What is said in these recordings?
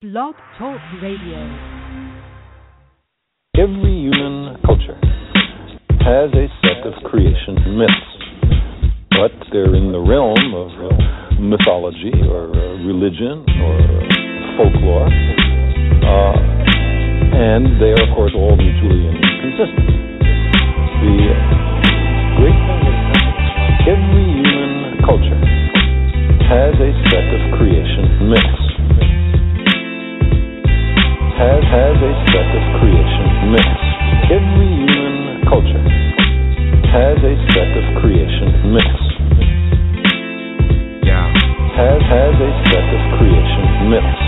Blog Talk Radio. Every human culture has a set of creation myths, but they're in the realm of mythology or uh, religion or uh, folklore, and they are, of course, all mutually inconsistent. The great thing is every human culture has a set of creation myths has has a set of creation myths. Every human culture has a set of creation myths. Yeah. Has has a set of creation myths.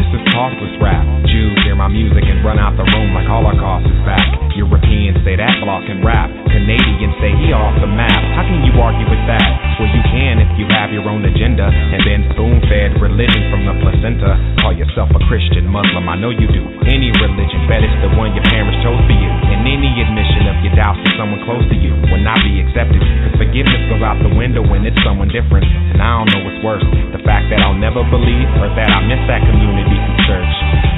This is costless rap. Jews hear my music and run out the room like Holocaust is back. Europeans say that block can rap. Canadians say he off the map. How can you argue with that? Well, you can if you have your own agenda and then spoon fed religion from the placenta. Call yourself a Christian, Muslim, I know you do. Any religion, bet it's the one your parents chose for you. And any admission of your doubts to someone close to you will not be accepted. Forgiveness goes out the window when it's someone different. And I don't know what's worse the fact that I'll never believe or that I miss that community through church.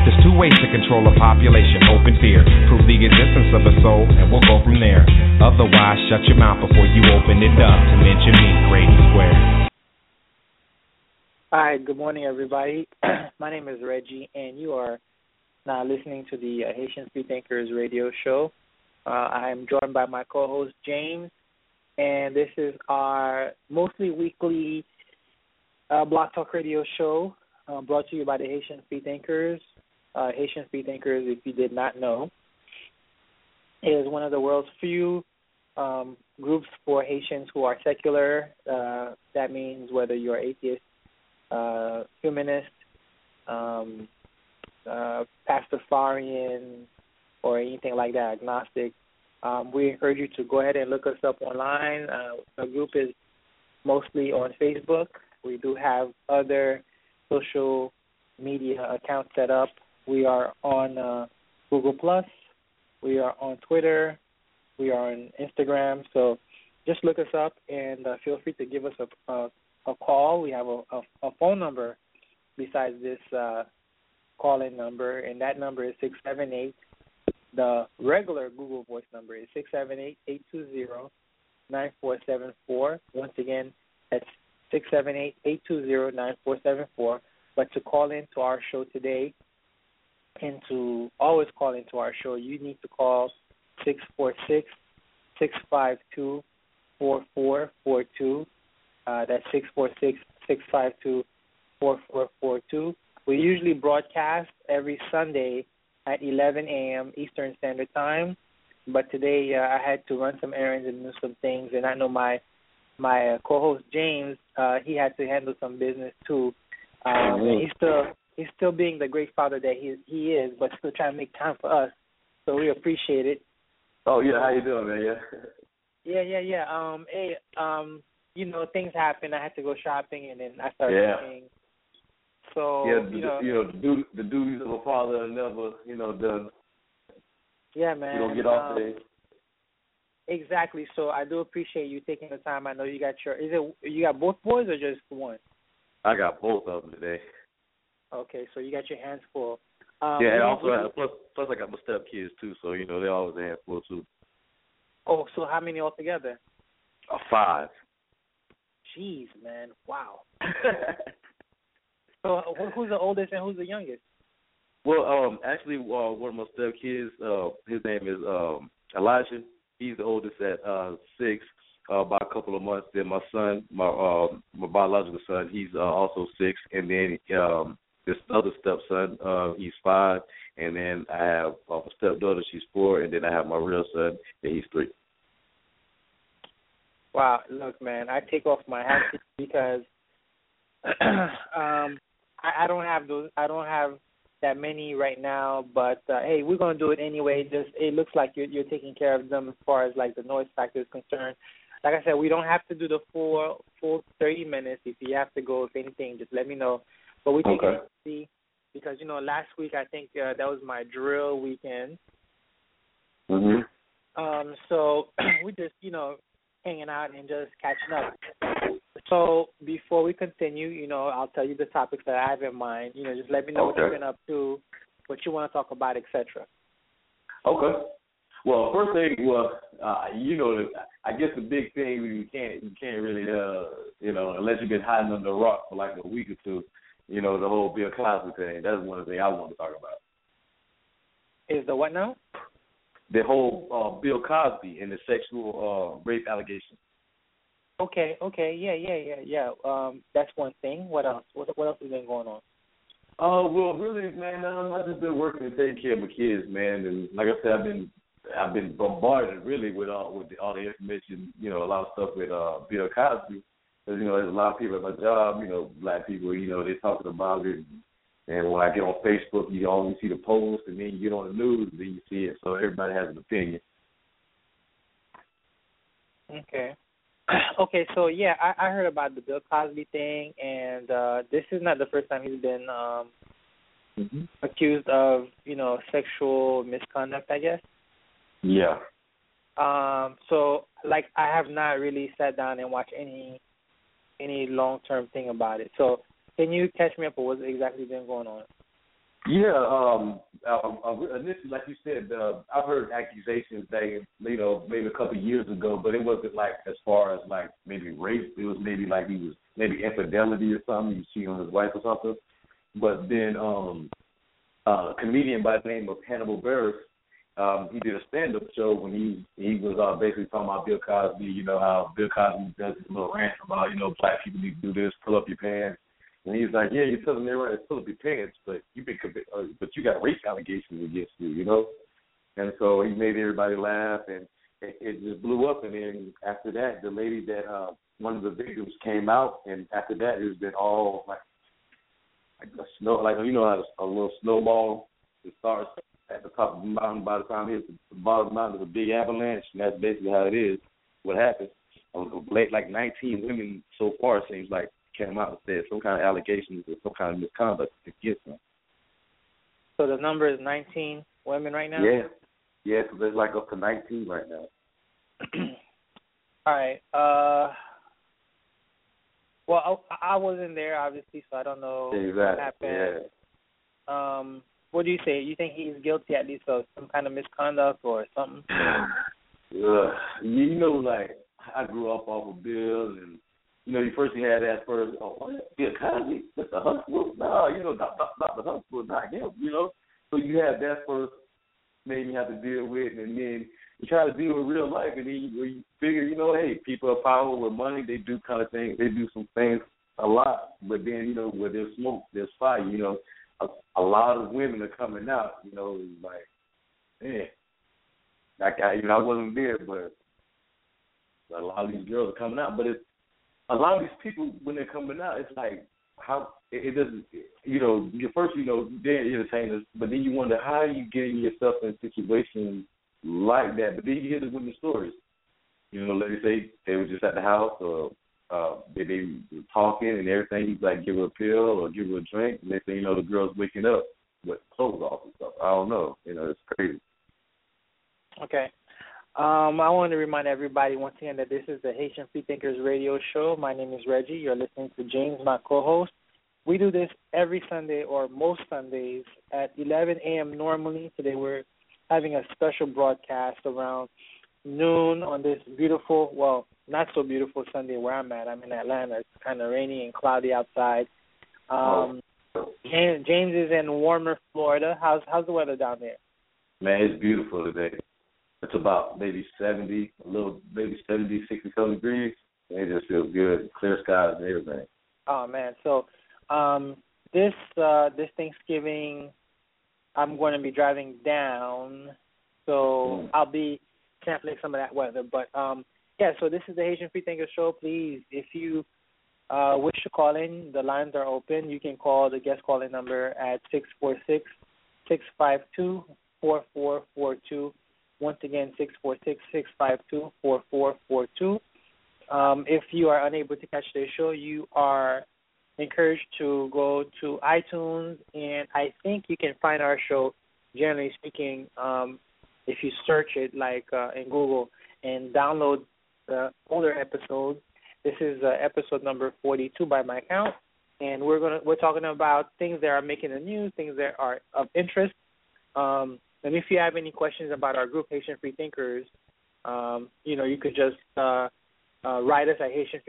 There's two ways to control a population hope and fear. Prove the existence of a soul, and we'll go from there. Otherwise, shut your mouth before you open it up to mention me, Grady Square. Hi, good morning, everybody. My name is Reggie, and you are now listening to the uh, Haitian Free Thinkers radio show. Uh, I am joined by my co host, James, and this is our mostly weekly uh, Blog Talk radio show uh, brought to you by the Haitian Free Thinkers. Uh, Haitian Free Thinkers, if you did not know, is one of the world's few um, groups for Haitians who are secular. Uh, that means whether you're atheist, uh, humanist, um, uh, Pastafarian, or anything like that, agnostic. Um, we encourage you to go ahead and look us up online. Uh, the group is mostly on Facebook. We do have other social media accounts set up. We are on uh, Google Plus. We are on Twitter. We are on Instagram. So just look us up and uh, feel free to give us a, a, a call. We have a, a, phone number besides this uh, call-in number, and that number is six seven eight. The regular Google Voice number is six seven eight eight two zero nine four seven four. Once again, that's six seven eight eight two zero nine four seven four. But to call into our show today and to always call into our show, you need to call six four six six five two four four four two. Uh, that's six four six six five two four four four two. We usually broadcast every Sunday at 11 a.m. Eastern Standard Time, but today uh, I had to run some errands and do some things, and I know my my co-host James uh, he had to handle some business too. Um, and he's still he's still being the great father that he he is, but still trying to make time for us. So we appreciate it. Oh yeah, how you doing, man? Yeah. Yeah, yeah, yeah. Um, hey, um, you know, things happen. I had to go shopping, and then I started Yeah. So yeah, the, you know, you know the, duty, the duties of a father are never, you know, done. yeah, man. You don't get off um, today. Exactly. So I do appreciate you taking the time. I know you got your. Is it you got both boys or just one? I got both of them today. Okay, so you got your hands full. Um, yeah, and also we- plus plus I got my step kids too, so you know they always a handful too. Oh, so how many altogether? A five. Jeez, man. Wow. So wh- who's the oldest and who's the youngest? Well, um, actually, uh, one of my step kids, uh, his name is um Elijah. He's the oldest at uh six, uh, by a couple of months. Then my son, my um, my biological son, he's uh, also six, and then um, this other stepson, uh, he's five, and then I have uh, stepdaughter, she's four, and then I have my real son, and he's three. Wow, look, man, I take off my hat because um I, I don't have those I don't have that many right now, but uh, hey, we're gonna do it anyway. Just it looks like you're you're taking care of them as far as like the noise factor is concerned. Like I said, we don't have to do the full full thirty minutes. If you have to go, if anything, just let me know. But we take Okay. it easy because you know last week I think uh, that was my drill weekend. Mhm. Um, so we just, you know, hanging out and just catching up. So before we continue, you know, I'll tell you the topics that I have in mind. You know, just let me know Okay. what you've been up to, what you want to talk about, etc. Okay. Well, first thing, well, uh, you know, I guess the big thing you can't you can't really, uh, you know, unless you've been hiding under a rock for like a week or two, you know, the whole Bill Cosby thing. That's one of the things I want to talk about. Is the what now? The whole uh, Bill Cosby and the sexual uh, rape allegations. Okay, okay, yeah, yeah, yeah, yeah. Um, that's one thing. What else? What what else has been going on? Oh well, really, man. Um, I've just been working and taking care of my kids, man. And like I said, I've been I've been bombarded really with all with the, all the information. You know, a lot of stuff with uh, Bill Cosby. Because you know, there's a lot of people at my job. You know, black people. You know, they're talking about it. And when I get on Facebook, you only see the post, and then you get on the news, and then you see it. So everybody has an opinion. Okay. Okay, so yeah, I, I heard about the Bill Cosby thing, and uh this is not the first time he's been um Mm-hmm. accused of, you know, sexual misconduct, I guess. Yeah. Um, so like I have not really sat down and watched any any long term thing about it. So can you catch me up on what's exactly been going on? Yeah, um, uh, uh, initially, like you said, uh, I've heard accusations that you know maybe a couple of years ago, but it wasn't like as far as like maybe rape. It was maybe like he was maybe infidelity or something. You see on his wife or something. But then, um, uh, a comedian by the name of Hannibal Buress, um, he did a stand-up show when he he was uh, basically talking about Bill Cosby. You know how Bill Cosby does his little rant about you know black people need to do this, pull up your pants. And he's like, yeah, me right to pull up your pants, but you've been uh, but you got rape allegations against you, you know. And so he made everybody laugh, and it, it just blew up. And then after that, the lady that uh, one of the victims came out, and after that, it's been all like a snow, like you know how a little snowball it starts at the top of the mountain. By the time it hits the bottom of the mountain, there's a big avalanche, and that's basically how it is. What happened? Um, like 19 women so far it seems like came out and said some kind of allegations or some kind of misconduct against them. So the number is 19 women right now. Yeah, yeah. So there's like up to 19 right now. All right. Uh, well, I, I wasn't there obviously, so I don't know what happened. Yeah. Um, what do you say? You think he's guilty at least of some kind of misconduct or something? Ugh. you know, like I grew up off of Bill, and you know, you first you had that first, oh, what? Bill Cosby, Mr. Huxtable? No, you know, Dr. Dr. Huxtable, not him. You know, so you had that first, made me have to deal with, and then you try to deal with real life, and then you, you figure, you know, hey, people are power with money, they do kind of things, they do some things a lot, but then you know, where there's smoke, there's fire. You know, a, a lot of women are coming out. You know, like, man. Like I, you know, I wasn't there, but a lot of these girls are coming out. But it's a lot of these people when they're coming out, it's like how it, it doesn't. You know, you first you know they're entertainers, but then you wonder how you getting yourself in a situation like that. But then you hear the women's stories. You know, let me say they were just at the house or uh they they were talking and everything. He's like give her a pill or give her a drink, and they say you know the girl's waking up with clothes off and stuff. I don't know. You know, it's crazy. Okay. Um, I want to remind everybody once again that this is the Haitian Free Thinkers radio show. My name is Reggie. You're listening to James, my co-host. We do this every Sunday or most Sundays at 11 a.m. normally. Today we're having a special broadcast around noon on this beautiful, well, not so beautiful Sunday where I'm at. I'm in Atlanta. It's kind of rainy and cloudy outside. Um, James, James is in warmer Florida. How's how's the weather down there? Man, it's beautiful today. It's about maybe 70, a little, maybe 70, 60 some degrees. And it just feels good. Clear skies and everything. Oh man, so um this uh this Thanksgiving I'm going to be driving down, so Mm. I'll be sampling some of that weather. But um yeah, so this is the Haitian Free Thinker Show. Please, if you uh wish to call in, the lines are open. You can call the guest calling number at six four six six five two four four four two. Once again, six four six six five two four four four two. Um, if you are unable to catch the show, you are encouraged to go to iTunes, and I think you can find our show, generally speaking, um, if you search it like uh, in Google and download the older episodes. This is uh, episode number 42 by my count, and we're gonna we're talking about things that are making the news, things that are of interest. Um, and if you have any questions about our group, Haitian Free Thinkers, um, you know, you could just uh, uh, write us at Haitian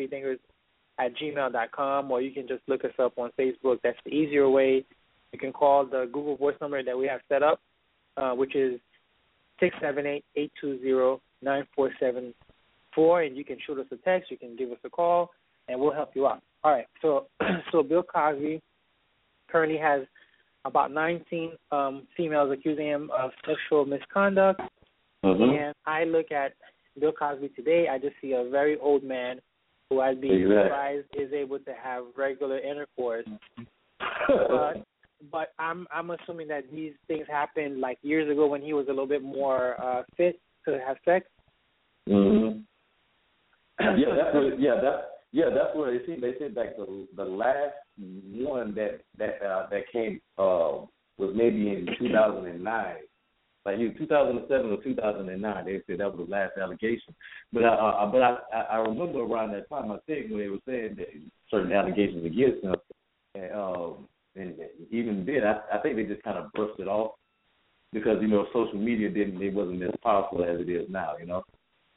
at gmail.com, or you can just look us up on Facebook. That's the easier way. You can call the Google Voice number that we have set up, uh, which is six seven eight eight two zero nine four seven four, and you can shoot us a text. You can give us a call, and we'll help you out. All right. So, so Bill Cosby currently has about 19 um, females accusing him of sexual misconduct. Mm-hmm. And I look at Bill Cosby today, I just see a very old man who I'd be Exactly. surprised is able to have regular intercourse. but but I'm I'm assuming that these things happened like years ago when he was a little bit more uh fit to have sex. hmm yeah, that's what. Yeah, that. Yeah, that's what they see. They said like the the last one that that uh, that came uh, was maybe in 2009, like either 2007 or 2009. They said that was the last allegation. But I, uh, but I I remember around that time I think when they were saying that certain allegations against him, and um and even then I I think they just kind of brushed it off because you know social media didn't it wasn't as powerful as it is now. You know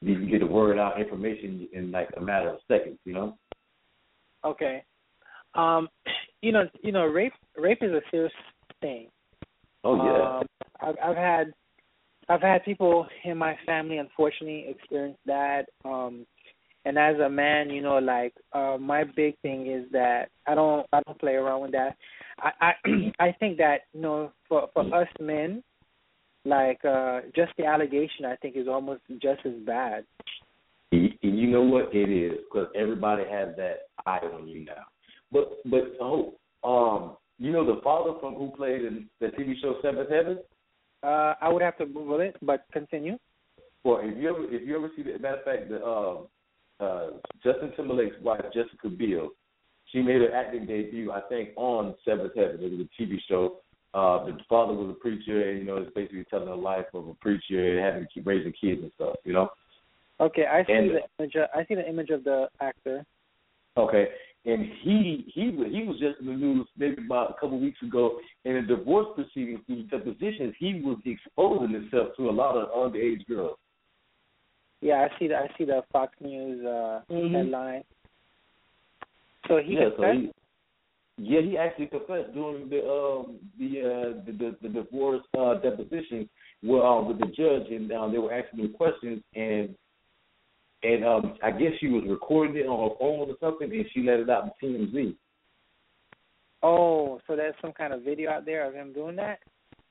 you can get the word out information in like a matter of seconds, you know? Okay. Um you know you know rape rape is a serious thing. Oh yeah. Um, I've, I've had I've had people in my family unfortunately experience that. Um, and as a man, you know, like uh, my big thing is that I don't I don't play around with that. I I, I think that you know for for us men, like uh, just the allegation I think is almost just as bad. And and you know what it is because everybody has that eye on you now. But but oh um you know the father from who played in the TV show Seventh Heaven. Uh, I would have to Google it, but continue. Well, if you ever if you ever see the matter of fact the uh, uh, Justin Timberlake's wife Jessica Biel, she made her acting debut I think on Seventh Heaven. It was a TV show. Uh, the father was a preacher, and you know it's basically telling the life of a preacher and having to raising kids and stuff. You know. Okay, I see And- the image. Of, I see the image of the actor. Okay, and he he was he was just in the news maybe about a couple of weeks ago in a divorce proceeding through depositions. He was exposing himself to a lot of underage girls. Yeah, I see the I see the Fox News uh Mhm. headline. So he yeah, so he, yeah, he actually confessed during the um the uh the the, the divorce uh deposition with uh, with the judge, and um, they were asking him questions, and and um I guess she was recording it on her phone or something, and she let it out on TMZ. Oh, so there's some kind of video out there of him doing that?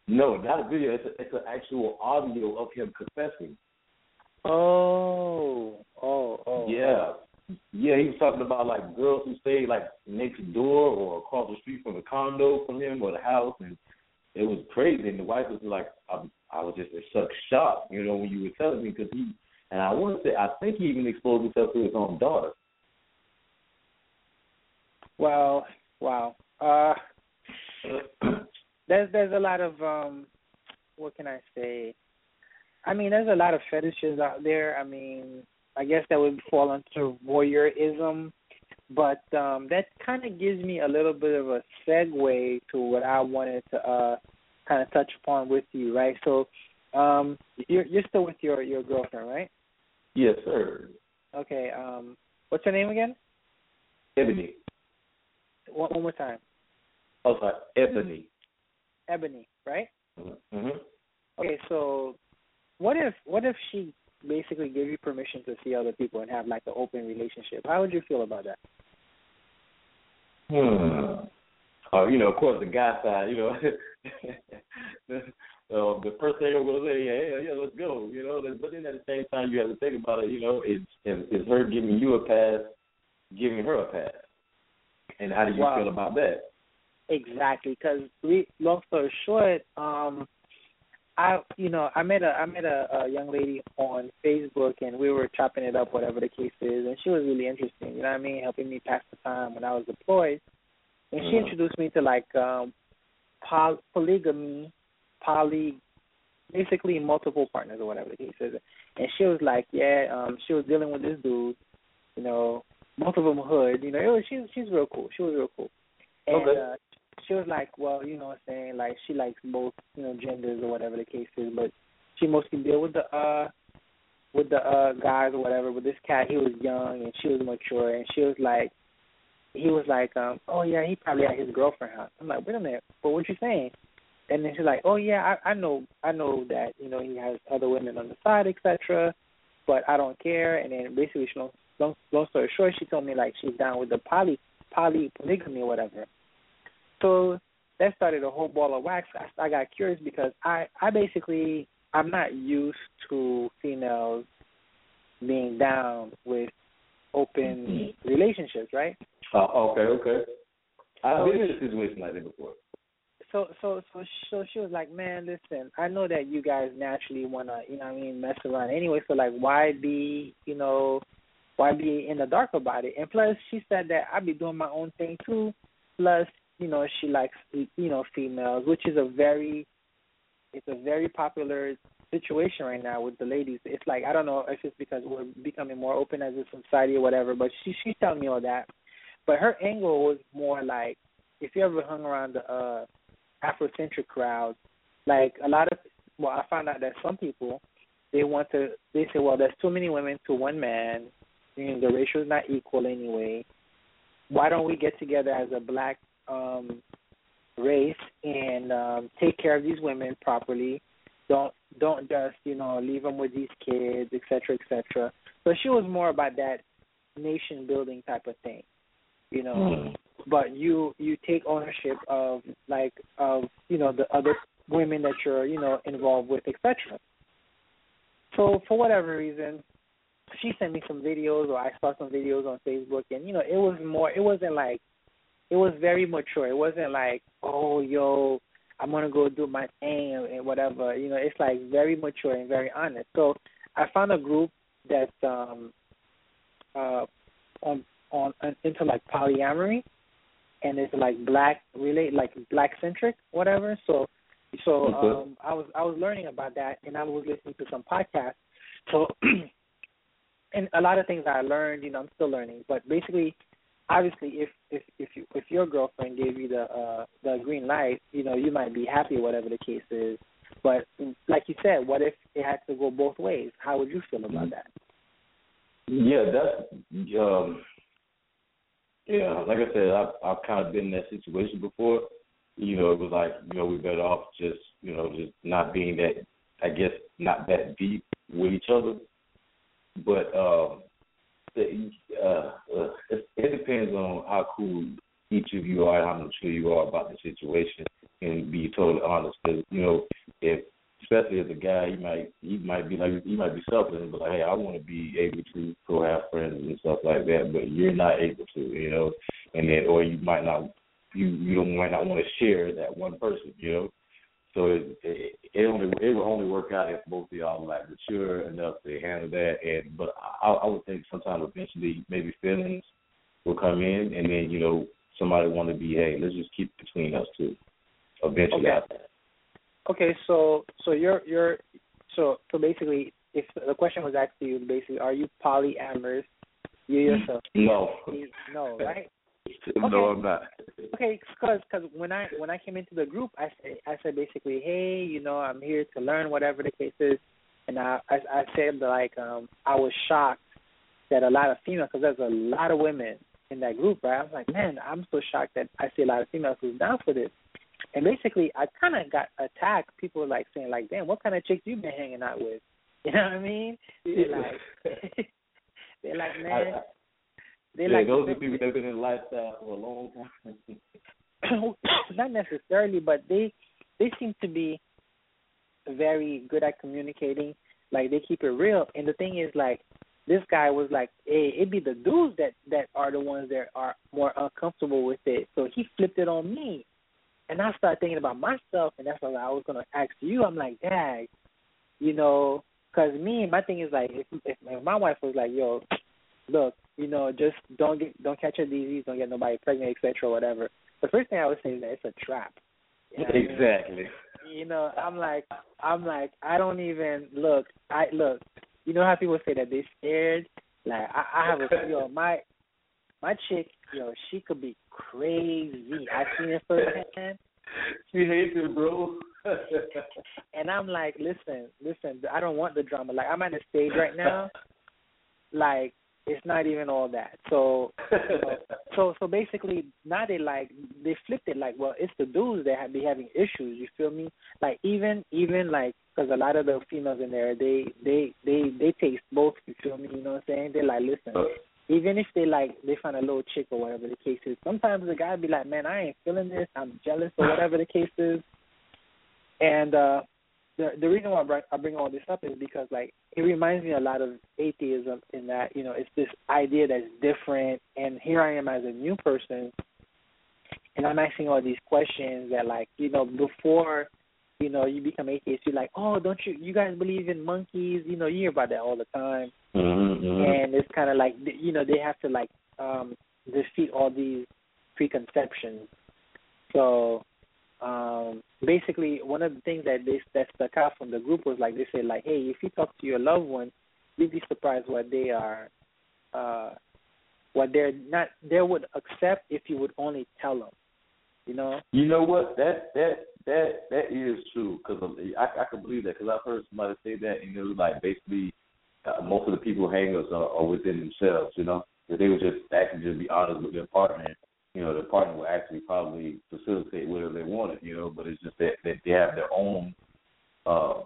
No, not a video. It's a, it's an actual audio of him confessing. Oh, oh, oh. Yeah. Yeah, he was talking about like girls who stay like next door or across the street from the condo from him or the house, and it was crazy. And the wife was like, I, I was just in such shock, you know, when you were telling me because he and I want to say I think he even exposed himself to his own daughter. Wow, wow. Uh, there's there's a lot of um, what can I say? I mean, there's a lot of fetishes out there. I mean, I guess that would fall into voyeurism, but um, that kind of gives me a little bit of a segue to what I wanted to uh, kind of touch upon with you, right? So, um, you're you're still with your your girlfriend, right? yes, sir. Okay. Um, what's her name again? Ebony. One, one more time. Oh, sorry, Ebony. Ebony, right? Mm-hmm. Okay, so what if what if she basically gave you permission to see other people and have like an open relationship? How would you feel about that? Hmm. Oh, you know, of course, the guy side, you know, uh, the first thing I'm gonna say, yeah, yeah, yeah, let's go, you know. But then at the same time, you have to think about it, you know, is is, is her giving you a pass, giving her a pass, and how do you Wow. feel about that? Exactly, because long story short, um, I you know I met a I met a, a young lady on Facebook and we were chopping it up, whatever the case is, and she was really interesting. You know what I mean, helping me pass the time when I was deployed, and she Mhm. introduced me to like um, poly- polygamy, poly, basically multiple partners or whatever the case is. And she was like, yeah, um, she was dealing with this dude, you know, both of them hood. You know, it was she's she's real cool. She was real cool. And Okay. uh, she was like, well, you know what I'm saying, like she likes both, you know, genders or whatever the case is, but she mostly deal with the uh with the uh guys or whatever. But this cat, he was young and she was mature, and she was like, he was like, um, oh yeah, he probably at his girlfriend house. I'm like, wait a minute, but what you saying? And then she's like, oh yeah, I, I know, I know that you know he has other women on the side, etc. But I don't care. And then basically, she, long, long, long story short, she told me like she's down with the poly poly polygamy or whatever. So that started a whole ball of wax. I, I got curious because I I basically I'm not used to females being down with open relationships, right? Uh, okay, okay. I've been in a situation like that before. So so so so she was like, man, listen, I know that you guys naturally wanna, you know, what I mean, mess around anyway. So like, why be, you know, why be in the dark about it? And plus, she said that I'd be doing my own thing too. Plus, you know, she likes, you know, females, which is a very, it's a very popular situation right now with the ladies. It's like I don't know if it's because we're becoming more open as a society or whatever, but she she's telling me all that. But her angle was more like if you ever hung around the uh Afrocentric crowd, like a lot of well, I found out that some people they want to they say, Well, there's too many women to one man, know, the ratio is not equal anyway. Why don't we get together as a black um race and um take care of these women properly? Don't don't just you know leave them with these kids, et cetera, et cetera. So she was more about that nation building type of thing, you know. Mm. But you you take ownership of like of you know the other women that you're you know involved with, et cetera. So for whatever reason, she sent me some videos, or I saw some videos on Facebook, and you know it was more. It wasn't like it was very mature. It wasn't like oh yo I'm gonna go do my thing and, whatever. You know, it's like very mature and very honest. So I found a group that's um uh on on into like polyamory and it's like black relate like black centric, whatever. So so um I was I was learning about that and I was listening to some podcasts. So and a lot of things I learned, you know, I'm still learning. But basically obviously if if if you if your girlfriend gave you the uh the green light you know you might be happy whatever the case is but like you said what if it had to go both ways how would you feel about that Yeah, that's um yeah, like I said, I've I've kind of been in that situation before. You know, it was like, you know, we better off just, you know, just not being that I guess not that deep with each other. But um the, uh, uh it, it depends on how cool each of you are, how mature you are about the situation, and be totally honest. Because you know, if especially as a guy, you might you might be like you might be and be like, hey, I want to be able to go have friends and stuff like that, but you're not able to, you know, and then or you might not you you don't might not want to share that one person, you know. So it, it it only it will only work out if both of y'all are like mature enough to handle that. And but I, I would think sometime eventually maybe feelings will come in, and then you know somebody want to be hey, let's just keep it between us two. Eventually, Okay. okay so so you're you're so so basically if the question was asked to you basically are you polyamorous you yourself no, no right no, I'm not. Okay, because cause when I when I came into the group, I said I said basically, hey, you know, I'm here to learn whatever the case is, and I I, I said like um I was shocked that a lot of females, because there's a lot of women in that group, right? I was like, man, I'm so shocked that I see a lot of females who's down for this, and basically I kind of got attacked. People were like saying like, damn, what kind of chicks you been hanging out with? You know what I mean? They're like, they're like, man. They yeah, like those are people that've been in lifestyle for a long time. not necessarily, but they they seem to be very good at communicating. Like they keep it real. And the thing is, like this guy was like, hey, it be the dudes that that are the ones that are more uncomfortable with it. So he flipped it on me, and I started thinking about myself, and that's what I was gonna ask you. I'm like, Dad, you know, because me, my thing is like, if, if if my wife was like, yo, look, you know, just don't get don't catch a disease, don't get nobody pregnant, etc. Whatever. The first thing I would say is that it's a trap. You know what I mean? exactly. You know, I'm like, I'm like, I don't even look. I look. You know how people say that they're scared. Like I, I have a yo, my my chick, yo, she could be crazy. I've seen it firsthand. She hates it, bro. and I'm like, listen, listen, I don't want the drama. Like I'm at a stage right now, like it's not even all that. So, you know, so so basically now they like they flipped it like, well, it's the dudes that have be having issues. You feel me? Like even even like because a lot of the females in there, they they they they taste both. You feel me? You know what I'm saying? They're like, listen. Even if they like they find a little chick or whatever the case is, sometimes the guy be like, "Man, I ain't feeling this. I'm jealous or whatever the case is." And uh the the reason why I bring, I bring all this up is because like it reminds me a lot of atheism in that you know it's this idea that's different, and here I am as a new person, and I'm asking all these questions that like you know before you know you become atheist, you're like, oh, don't you you guys believe in monkeys? You know you hear about that all the time, mm-hmm. and it's kind of like you know they have to like um defeat all these preconceptions. So um basically one of the things that they that stuck out from the group was like they said like hey if you talk to your loved one you'd be surprised what they are uh what they're not they would accept if you would only tell them you know? You know what? That that that that is true because I I can believe that because I've heard somebody say that and it was like basically uh, most of the people hangers are, are within themselves you know? If they would just actually just be honest with their partner you know, the partner will actually probably facilitate whatever they wanted, you know, but it's just that, that they have their own uh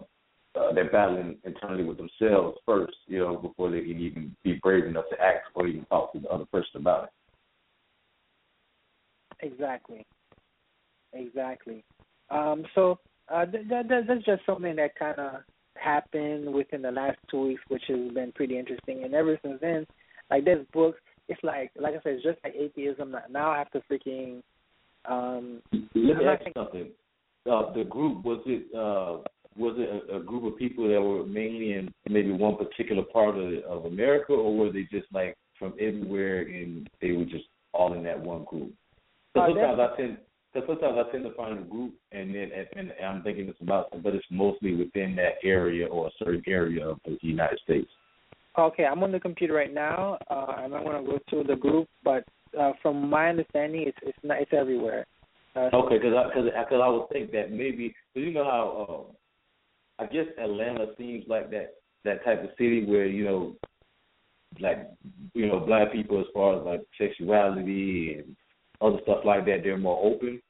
uh, they're battling internally with themselves first, you know, before they can even be brave enough to act or even talk to the other person about it. Exactly. Exactly. Um, so uh, th- th- that's just something that kind of happened within the last two weeks, which has been pretty interesting. And ever since then, like there's books, it's like like I said, it's just like atheism. Now I have to freaking. Um, Let me ask you something. Uh, the group was it uh, was it a, a group of people that were mainly in maybe one particular part of of America, or were they just like from everywhere and they were just all in that one group? So uh, sometimes I tend. Because sometimes I tend to find a group, and then and, and I'm thinking it's about, but it's mostly within that area or a certain area of the United States. Okay, I'm on the computer right now. Uh, I might want to go to the group, but uh, from my understanding, it's it's not it's everywhere. Uh, okay, because I because cause I would think that maybe cause you know how uh, I guess Atlanta seems like that that type of city where you know like you know black people as far as like sexuality and other stuff like that they're more open.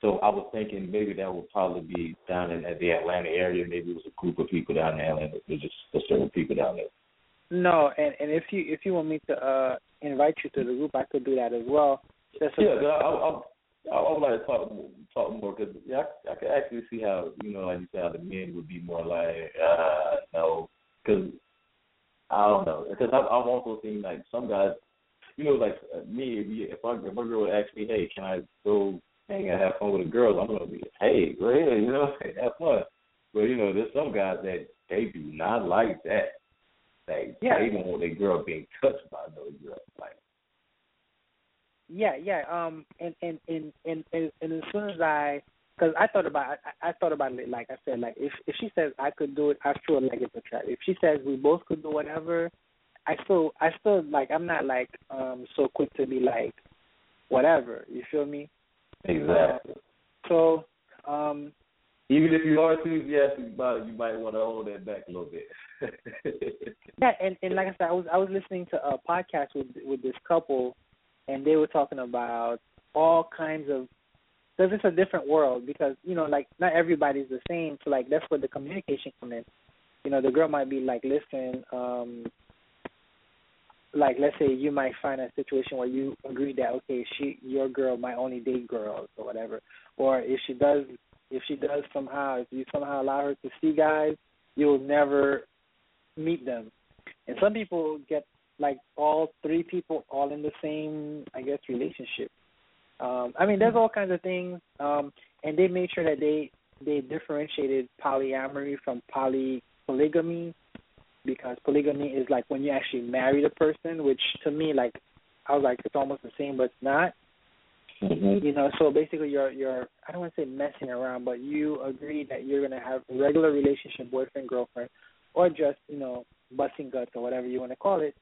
So I was thinking maybe that would probably be down in at the Atlanta area. Maybe it was a group of people down there, Atlanta. Just a certain people down there. No, and and if you if you want me to uh invite you to the group, I could do that as well. That's yeah, I, I, I, I would like to talk talk more because yeah, I, I could actually see how you know, like you said, how the men would be more like, uh, no, because I don't know, because I've, I've also seen like some guys, you know, like uh, me, if, if I if a girl would ask me, hey, can I go hang and have fun with a girl? I'm gonna be, hey, go ahead, you know, have fun. But you know, there's some guys that they do not like that. Like yeah. they don't want their girl being touched by another girl. Like yeah, yeah. Um, and and and and and, and as soon as I, because I thought about, I, I thought about it. Like I said, like if if she says I could do it, I feel like it's a trap. If she says we both could do whatever, I still, I still like, I'm not like um so quick to be like, whatever. You feel me? Exactly. Uh, so, um, even if you are enthusiastic about it, you might want to hold that back a little bit. yeah, and and like I said, I was I was listening to a podcast with with this couple, and they were talking about all kinds of because it's a different world because you know like not everybody's the same. So like that's where the communication comes in. You know, the girl might be like, listen, um, like let's say you might find a situation where you agree that okay, she your girl might only date girls or whatever, or if she does if she does somehow, if you somehow allow her to see guys, you'll never meet them. And some people get like all three people all in the same, I guess, relationship. Um, I mean, there's all kinds of things, um, and they made sure that they they differentiated polyamory from poly polygamy because polygamy is like when you actually marry the person, which to me, like, I was like, it's almost the same, but it's not. Mm-hmm. You know, so basically, you're you're I don't want to say messing around, but you agree that you're gonna have a regular relationship, boyfriend girlfriend, or just you know busting guts or whatever you want to call it.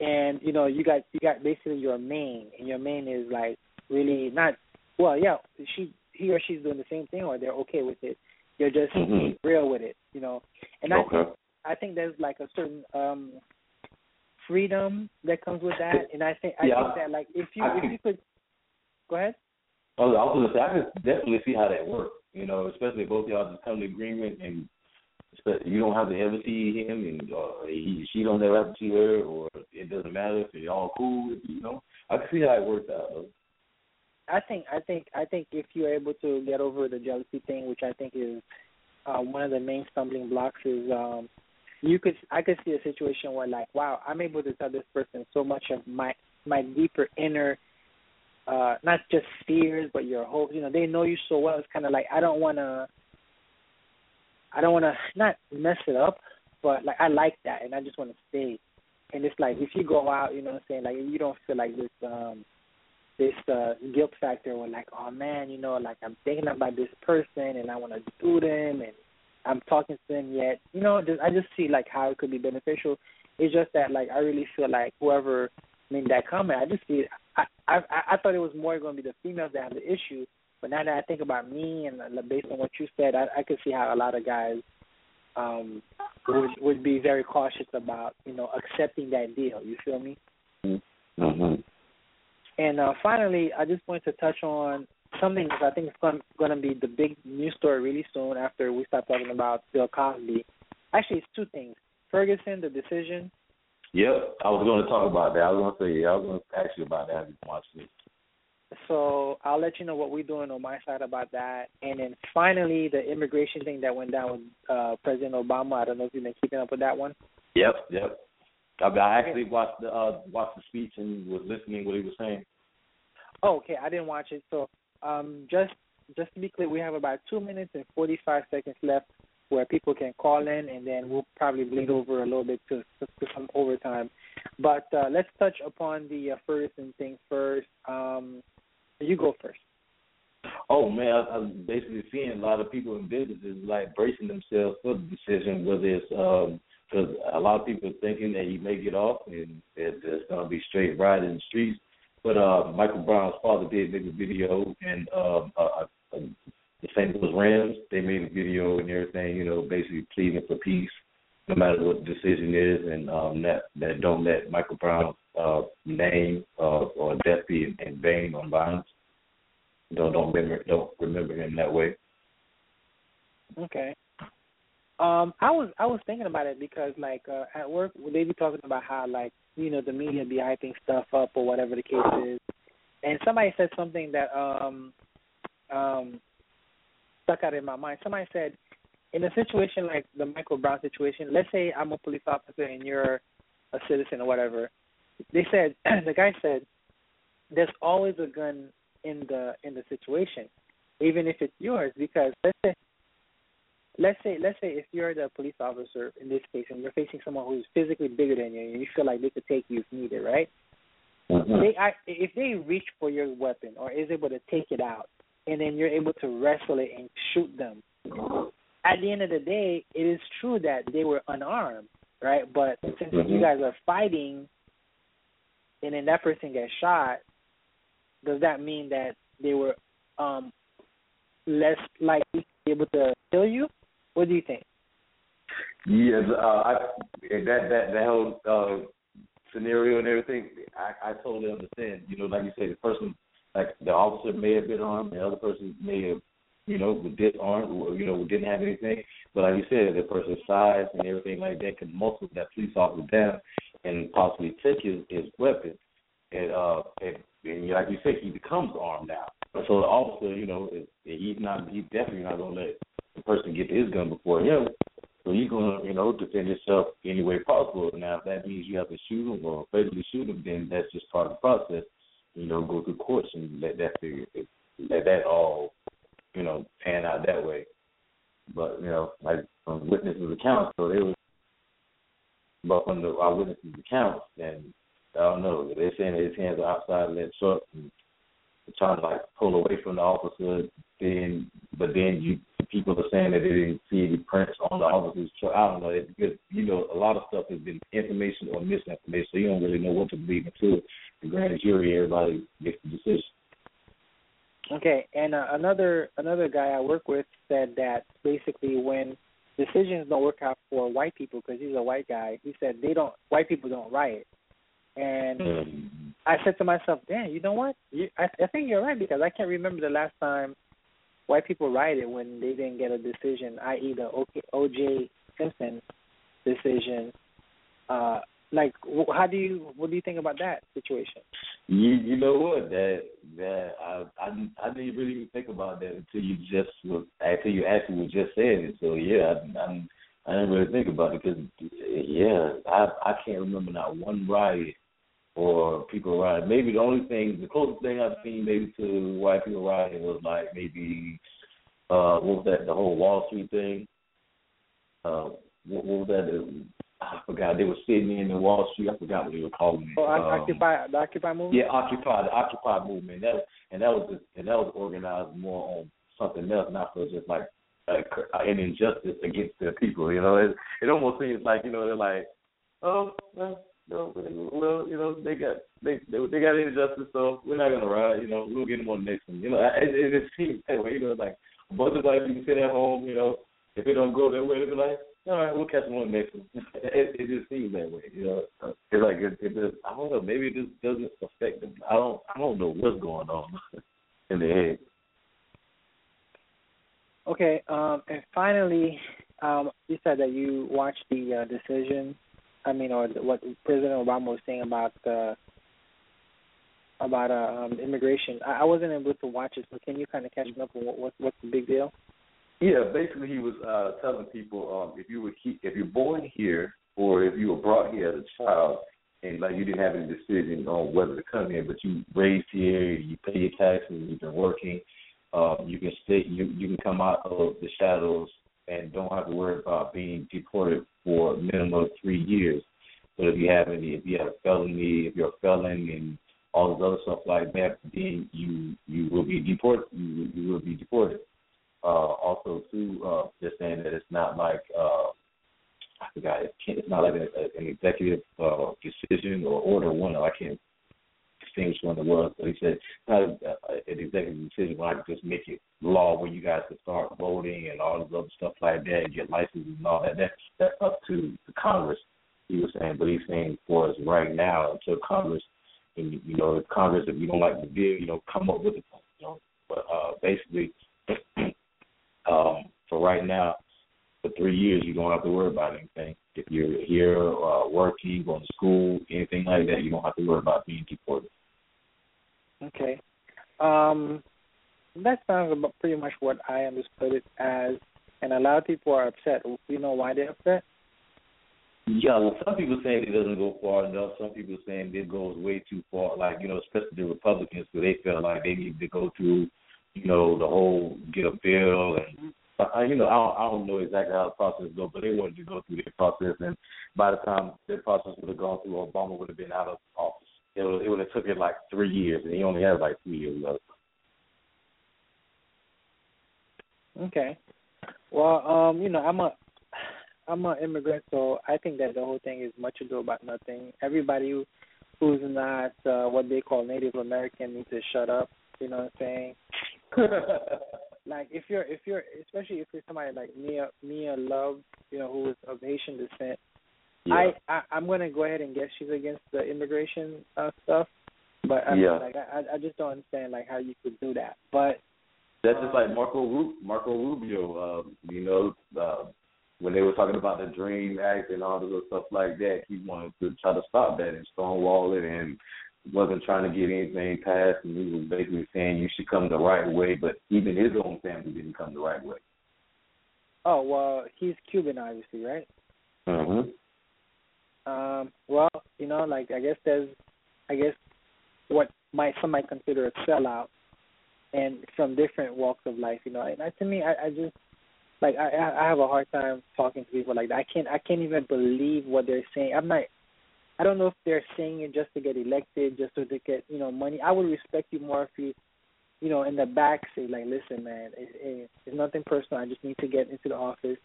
and you know you got you got basically your main, and your main is like really not well, yeah, she he or she's doing the same thing, or they're okay with it. They're just Mhm. real with it, you know. And I Okay. think I think there's like a certain um freedom that comes with that, and I think I Yeah, think that like if you I if you could go ahead. I was, I was gonna say I could definitely see how that works. You know, especially if both y'all just come to agreement and you don't have to ever see him and uh, he she don't ever have to see her or it doesn't matter if y'all cool. You know, I can see how it works out. I think I think I think if you're able to get over the jealousy thing, which I think is uh, one of the main stumbling blocks, is um, you could I could see a situation where like, wow, I'm able to tell this person so much of my my deeper inner, uh, not just fears, but your hopes. You know, they know you so well. It's kind of like I don't want to. I don't want to not mess it up, but like I like that, and I just want to stay. And it's like if you go out, you know what I'm saying, like you don't feel like this um this uh guilt factor where like, oh man, you know, like I'm thinking about this person and I want to do them and I'm talking to them yet. You know, just, I just see like how it could be beneficial. It's just that like I really feel like whoever made that comment, I just see. I I I thought it was more going to be the females that have the issue, but now that I think about me and uh, based on what you said, I I could see how a lot of guys um would would be very cautious about you know accepting that deal. You feel me? Mm-hmm. And uh, finally, I just wanted to touch on something that I think is going, going to be the big news story really soon after we start talking about Bill Cosby. Actually, it's two things. Ferguson, the decision. Yep, I was going to talk about that. I was going to say, I was going to ask you about that. You watched it? So I'll let you know what we're doing on my side about that. And then finally, the immigration thing that went down with uh, President Obama. I don't know if you've been keeping up with that one. Yep, yep. I, I actually watched the uh, watched the speech and was listening what he was saying. Oh, okay. I didn't watch it. So um, just just to be clear, we have about two minutes and 45 seconds left where people can call in, and then we'll probably bleed over a little bit to, to, some overtime. But uh, let's touch upon the uh, Ferguson thing first. Um, you go first. Oh man, I, I'm basically seeing a lot of people in businesses like bracing themselves for the decision, whether it's um because a lot of people are thinking that he may get off and that there's going to be straight ride in the streets. But uh, Michael Brown's father did make a video, and um, uh, uh, the St. Louis Rams they made a video and everything, you know, basically pleading for peace, no matter what the decision is, and um, that that don't let Michael Brown's uh, name uh, or death be in, in vain on violence. Don't don't remember don't remember him that way. Okay. Um, I was I was thinking about it because like uh, at work they be talking about how like you know the media be hyping stuff up or whatever the case is, and somebody said something that um um stuck out in my mind. Somebody said in a situation like the Michael Brown situation, let's say I'm a police officer and you're a citizen or whatever. They said the guy said there's always a gun in the in the situation, even if it's yours, because let's say let's say let's say if you're the police officer in this case and you're facing someone who's physically bigger than you and you feel like they could take you if needed, right? Mm-hmm. They I, if they reach for your weapon or is able to take it out and then you're able to wrestle it and shoot them. At the end of the day, it is true that they were unarmed, right? But since you Mhm. guys are fighting and then that person gets shot, does that mean that they were um less likely to be able to kill you? What do you think? Yes, uh, I, that that that whole uh, scenario and everything, I, I totally understand. You know, like you say, the person, like the officer may have been armed, the other person may have, you know, disarmed, you know, didn't have anything. But like you said, the person's size and everything like that can muscle that police officer down and possibly take his his weapon. And uh, and, and like you said, he becomes armed now. So the officer, you know, he's not, he's definitely not gonna let the person get his gun before him. So you're gonna, you know, defend yourself any way possible. Now, if that means you have to shoot him or physically shoot him, then that's just part of the process. You know, go through courts and let that figure, let that all, you know, pan out that way. But you know, like from witnesses' accounts, so they was, but from the our witnesses' accounts, and I don't know, they're saying that his hands are outside of that truck and trying to like pull away from the officer. Then, but then you people are saying that they didn't see any prints on the officer's truck. I don't know. It's because you know a lot of stuff has been information or misinformation, so you don't really know it to the grand jury. Everybody makes the decision. Okay, and uh, another another guy I work with said that basically when decisions don't work out for white people because he's a white guy, he said they don't white people don't riot. And Mm. I said to myself, "Damn, you know what? You, I, I think you're right because I can't remember the last time white people rioted when they didn't get a decision, i.e., the O.J. Simpson decision. Uh, like, how do you what do you think about that situation? You you know what that that I I I didn't really even think about that until you just until you actually were just saying it. So yeah, I I'm, I didn't really think about it because yeah, I I can't remember not one riot or people rioting. Maybe the only thing, the closest thing I've seen maybe to white people rioting was like maybe uh what was that the whole Wall Street thing. Uh, what, what was that? I forgot. They were sitting in the Wall Street. I forgot what they were calling it. Oh, Um, Occupy the Occupy movement. yeah, Occupy the Occupy movement. That and that was and that was organized more on something else, not for just like uh, an injustice against the people. You know, it it almost seems like you know they're like, oh well, no, well you know they got they they, they got injustice, so we're not gonna ride. You know, we'll get them on the next one. You know, it, it, it seems that way. You know, like a bunch of white people sit at home. You know, if it don't go their way, they'll be like. All right, we'll catch them next one. It, it just seems that way, you know. It's like it, it just, I don't know. Maybe it just doesn't affect them. I don't. I don't know what's going on in their head. Okay, um, and finally, um, you said that you watched the uh, decision. I mean, or the, what President Obama was saying about uh, about uh, um, immigration. I, I wasn't able to watch it, so can you kind of catch me up on what, what what's the big deal? Yeah, basically he was uh telling people um if you were if you're born here or if you were brought here as a child and like you didn't have any decision on whether to come here, but you raised here, you pay your taxes, you've been working, um, you can stay you you can come out of the shadows and don't have to worry about being deported for a minimum of three years. But if you have any if you have a felony, if you're a felon and all this other stuff like that, then you you will be deported you you will be deported uh, also too, uh, just saying that it's not like uh, I forgot it can't, it's not like a, a, an executive uh, decision or order one. I can't distinguish one it was, but he said it's not a, a, an executive decision where I can just make it law where you guys can start voting and all this other stuff like that and get licenses and all that. That that's up to the Congress. He was saying, but he's saying for us right now until Congress, and you know, if Congress, if you don't like the bill, you know, come up with it. You know, but uh, basically. For right now, for three years, you don't have to worry about anything. If you're here uh, working, going to school, anything like that, you don't have to worry about being deported. Okay, um, that sounds about pretty much what I understood it as, and a lot of people are upset. You know why they're upset? Yeah, well, some people saying it doesn't go far enough. Some people saying it goes way too far. Like you know, especially the Republicans, where they feel like they need to go through you know, the whole get a bill and uh, you know, I don't, I don't know exactly how the process goes, but they wanted to go through their process, and by the time their process would have gone through, Obama would have been out of office. It would, it would have took it like three years, and he only had like three years left. Okay. Well, um, you know, I'm a I'm an immigrant, so I think that the whole thing is much ado about nothing. Everybody who, who's not uh, what they call Native American needs to shut up. You know what I'm saying? like if you're if you're especially if you're somebody like Mia Mia Love, you know, who is of Haitian descent, yeah. I, I I'm gonna go ahead and guess she's against the immigration uh, stuff. But I mean, Yeah. like I I just don't understand like how you could do that. But That's just like Marco Ru- Marco Rubio. Um, you know, uh, when they were talking about the Dream Act and all the little stuff like that, he wanted to try to stop that and stonewall it, and wasn't trying to get anything passed. And he was basically saying you should come the right way, but even his own family didn't come the right way. oh well, he's Cuban, obviously, right? Mm-hmm. Um, well, you know, like I guess there's, I guess, what might some might consider a sellout, and from different walks of life. You know, and I, to me, I, I just like I I have a hard time talking to people like that. I can't I can't even believe what they're saying. I'm not. I don't know if they're saying it just to get elected, just so to get you know money. I would respect you more if you, you know, in the back say like, listen, man, it, it, it's nothing personal. I just need to get into the office.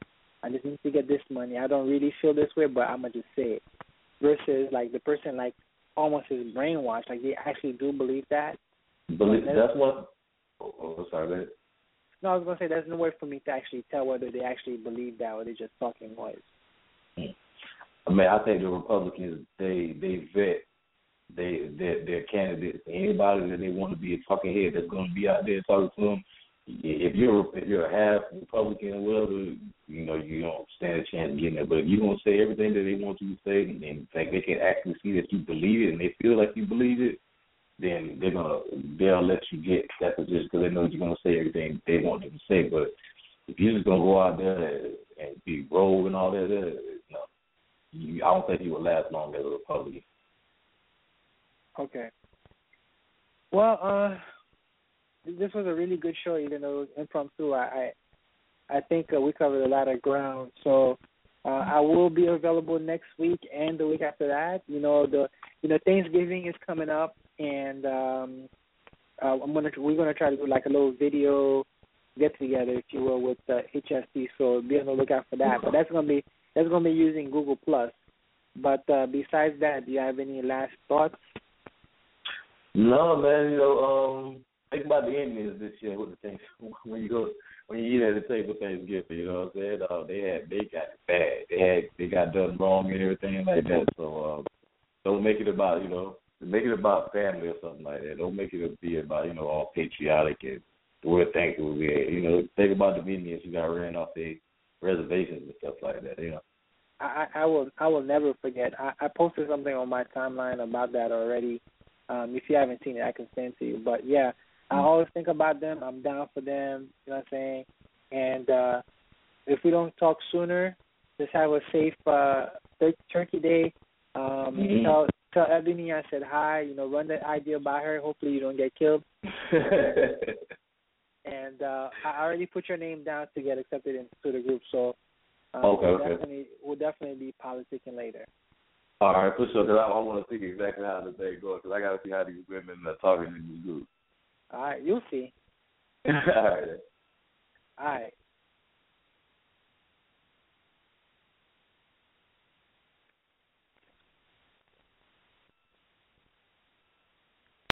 I just need to get this money. I don't really feel this way, but I'm gonna just say it. Versus like the person like almost is brainwashed. Like they actually do believe that. Believe that's what. Oh, oh, sorry. Go ahead. No, I was gonna say there's no way for me to actually tell whether they actually believe that or they're just talking noise. I mean, I think the Republicans they they vet they their their candidates. Anybody that they want to be a talking head that's going to be out there talking to them. If you're if you're a half Republican whatever, you know you don't stand a chance of getting it. But if you're gonna say everything that they want you to say and think they can actually see that you believe it and they feel like you believe it, then they're gonna they'll let you get that position because they know you're gonna say everything they want you to say. But if you're just gonna go out there and, and be rogue and all that, that you, I don't think you will last long as a Republican. Okay. Well, uh, this was a really good show, even though it was impromptu. I I, I think uh, we covered a lot of ground. So uh, I will be available next week and the week after that. You know the you know Thanksgiving is coming up, and um, uh, I'm gonna we're gonna try to do like a little video get together, if you will, with uh, HST. So be on the lookout for that. But that's gonna be that's gonna be using Google Plus. But uh, besides that, do you have any last thoughts? No, man. You know, um, think about the Indians this year with the things when you go when you eat at the table Thanksgiving. You know what I'm saying? Uh, they had they got bad. They had they got done wrong and everything like that. So uh, don't make it about you know make it about family or something like that. Don't make it be about you know all patriotic and we're thankful we you know think about the Indians who got ran off their reservations and stuff like that. You know. I, I will I will never forget. I, I posted something on my timeline about that already. Um, if you haven't seen it, I can send to you. But yeah, I always think about them. I'm down for them. You know what I'm saying? And uh, if we don't talk sooner, just have a safe uh, tur- Turkey Day. Um, Mhm. Tell tell Ebony I said hi. You know, run that idea by her. Hopefully, you don't get killed. And uh, I already put your name down to get accepted into the group. So um, Okay, we'll okay. definitely we'll definitely be politicking later. All right, for sure. Because I, I want to see exactly how the day goes. Because I got to see how these women are talking in these groups. All right, you'll see. All right. All right.